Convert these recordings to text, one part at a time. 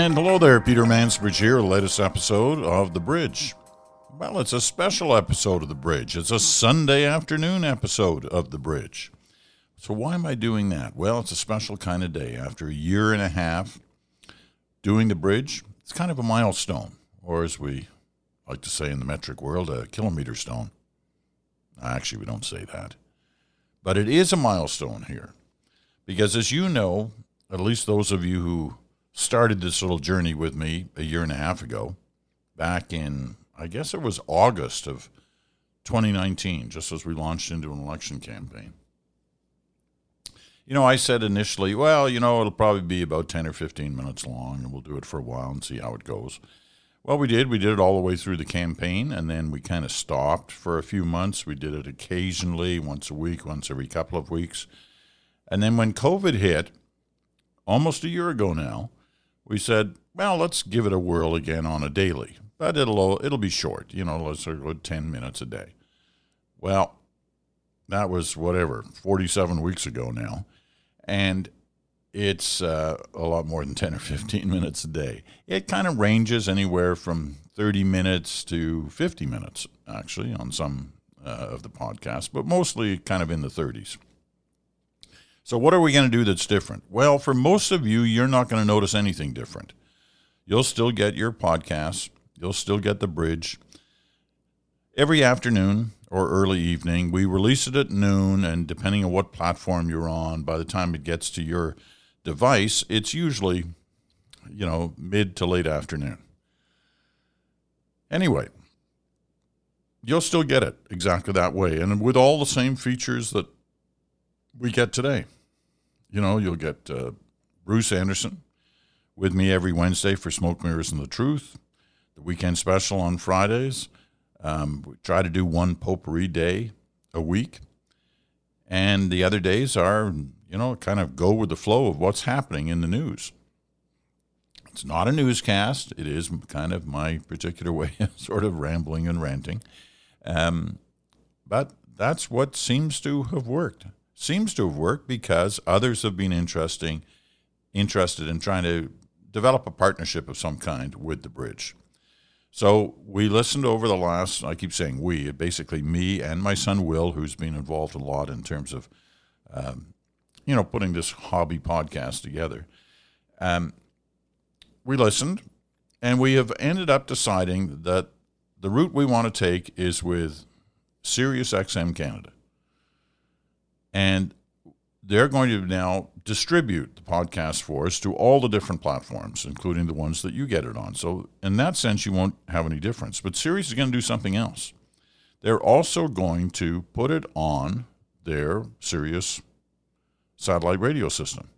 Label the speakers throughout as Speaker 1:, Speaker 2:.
Speaker 1: And hello there, Peter Mansbridge here, latest episode of The Bridge. Well, it's a special episode of The Bridge. It's a Sunday afternoon episode of The Bridge. So, why am I doing that? Well, it's a special kind of day. After a year and a half doing The Bridge, it's kind of a milestone, or as we like to say in the metric world, a kilometer stone. Actually, we don't say that. But it is a milestone here. Because as you know, at least those of you who started this little journey with me a year and a half ago, back in, I guess it was August of 2019, just as we launched into an election campaign. You know, I said initially, well, you know, it'll probably be about 10 or 15 minutes long, and we'll do it for a while and see how it goes. Well, we did. We did it all the way through the campaign, and then we kind of stopped for a few months. We did it occasionally, once a week, once every couple of weeks. And then when COVID hit, almost a year ago now, we said, well, let's give it a whirl again on a daily, but it'll it'll be short. You know, let's go ten minutes a day. Well, that was whatever forty-seven weeks ago now, and it's uh, a lot more than 10 or 15 minutes a day. It kind of ranges anywhere from 30 minutes to 50 minutes, actually, on some uh, of the podcasts, but mostly kind of in the 30s. So, what are we going to do that's different? Well, for most of you, you're not going to notice anything different. You'll still get your podcasts, you'll still get the bridge. Every afternoon or early evening, we release it at noon, and depending on what platform you're on, by the time it gets to your device, it's usually, you know, mid to late afternoon. Anyway, you'll still get it exactly that way, and with all the same features that we get today. You know, you'll get uh, Bruce Anderson with me every Wednesday for Smoke Mirrors and the Truth, the weekend special on Fridays. Um, we try to do one potpourri day a week. And the other days are, you know, kind of go with the flow of what's happening in the news. It's not a newscast. It is kind of my particular way of sort of rambling and ranting. Um, but that's what seems to have worked seems to have worked because others have been interesting, interested in trying to develop a partnership of some kind with the bridge. So we listened over the last, I keep saying we, basically me and my son Will, who's been involved a lot in terms of, um, you know, putting this hobby podcast together. Um, we listened and we have ended up deciding that the route we want to take is with Sirius XM Canada and they're going to now distribute the podcast for us to all the different platforms, including the ones that you get it on. So, in that sense, you won't have any difference. But Sirius is going to do something else. They're also going to put it on their Sirius satellite radio system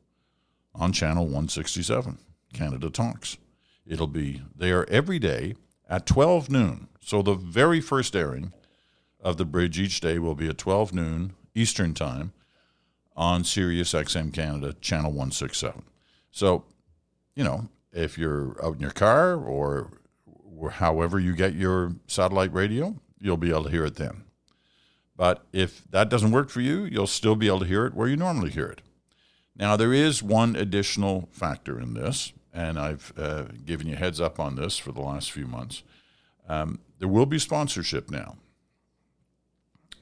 Speaker 1: on channel 167, Canada Talks. It'll be there every day at 12 noon. So, the very first airing of the bridge each day will be at 12 noon Eastern Time on Sirius XM Canada, channel 167. So, you know, if you're out in your car or, however you get your satellite radio, you'll be able to hear it then. But if that doesn't work for you, you'll still be able to hear it where you normally hear it. Now, there is one additional factor in this, and I've uh, given you heads up on this for the last few months. Um, there will be sponsorship now.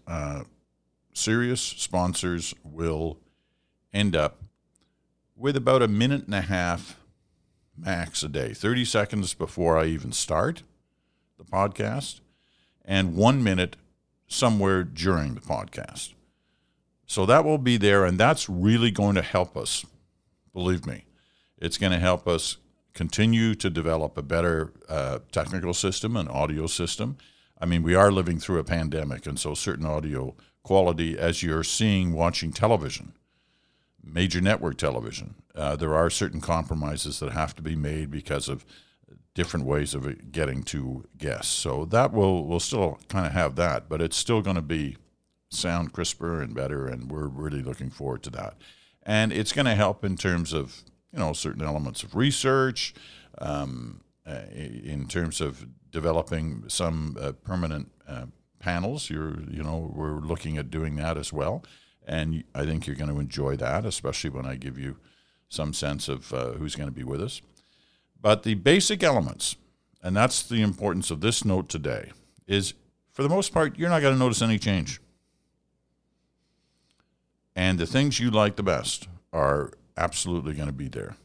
Speaker 1: Uh, Sirius sponsors will end up with about a minute and a half max a day, 30 seconds before I even start the podcast, and one minute somewhere during the podcast. So that will be there, and that's really going to help us. Believe me, it's going to help us continue to develop a better uh, technical system, an audio system. I mean, we are living through a pandemic, and so certain audio quality as you're seeing watching television, major network television. Uh, there are certain compromises that have to be made because of different ways of getting to guests. So that will will still kind of have that, but it's still going to be sound crisper and better, and we're really looking forward to that. And it's going to help in terms of you know certain elements of research, um, uh, in terms of developing some uh, permanent uh, panels. You're, you know, we're looking at doing that as well, and I think you're going to enjoy that, especially when I give you some sense of uh, who's going to be with us. But the basic elements, and that's the importance of this note today, is for the most part, you're not going to notice any change. And the things you like the best are absolutely going to be there.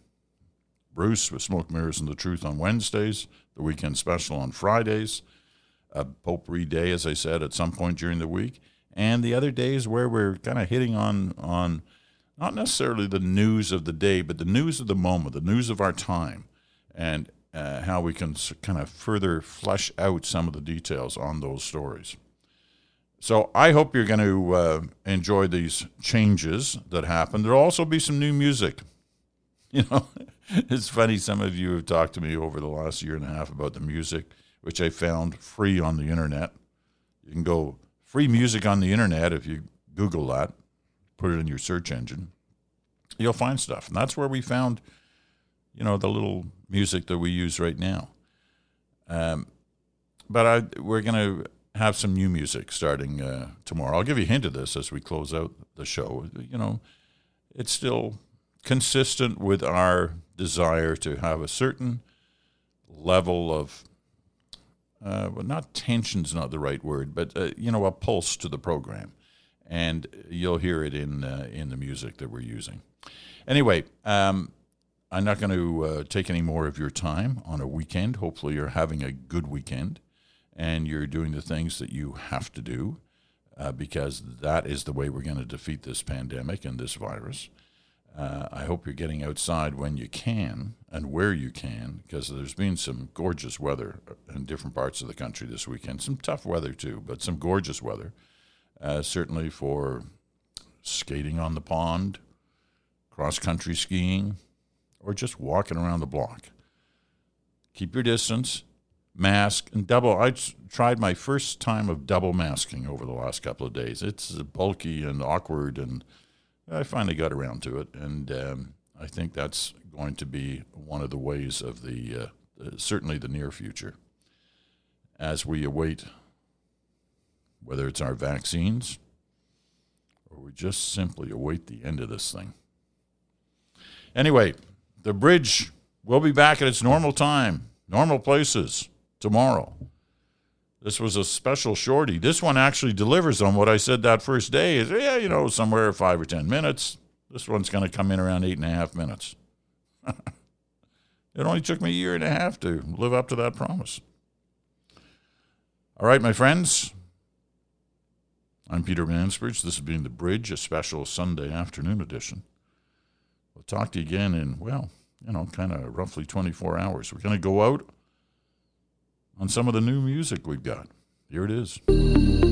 Speaker 1: Bruce with Smoke Mirrors and the Truth on Wednesdays, the weekend special on Fridays, a potpourri day, as I said, at some point during the week, and the other days where we're kind of hitting on on not necessarily the news of the day, but the news of the moment, the news of our time, and uh, how we can kind of further flesh out some of the details on those stories. So I hope you're going to uh, enjoy these changes that happen. There'll also be some new music. You know, it's funny. Some of you have talked to me over the last year and a half about the music, which I found free on the internet. You can go free music on the internet if you Google that, put it in your search engine. You'll find stuff, and that's where we found, you know, the little music that we use right now. Um, but I, we're going to have some new music starting uh, tomorrow. I'll give you a hint of this as we close out the show. You know, it's still consistent with our desire to have a certain level of, uh, well, not tension's not the right word, but uh, you know, a pulse to the program, and you'll hear it in uh, in the music that we're using. Anyway, um, I'm not going to uh, take any more of your time on a weekend. Hopefully, you're having a good weekend and you're doing the things that you have to do uh, because that is the way we're going to defeat this pandemic and this virus. Uh, I hope you're getting outside when you can and where you can because there's been some gorgeous weather in different parts of the country this weekend. Some tough weather too, but some gorgeous weather. Uh, certainly for skating on the pond, cross country skiing, or just walking around the block. Keep your distance, mask, and double. I tried my first time of double masking over the last couple of days. It's bulky and awkward, and I finally got around to it. And um, I think that's going to be one of the ways of the, uh, certainly the near future as we await whether it's our vaccines or we just simply await the end of this thing. Anyway, the bridge will be back at its normal time, normal places tomorrow. This was a special shorty. This one actually delivers on what I said that first day. Is yeah, you know, somewhere five or ten minutes. This one's going to come in around eight and a half minutes. it only took me a year and a half to live up to that promise. All right, my friends. I'm Peter Mansbridge. This has been The Bridge, a special Sunday afternoon edition. We'll talk to you again in, well, you know, kind of roughly 24 hours. We're going to go out on some of the new music we've got. Here it is.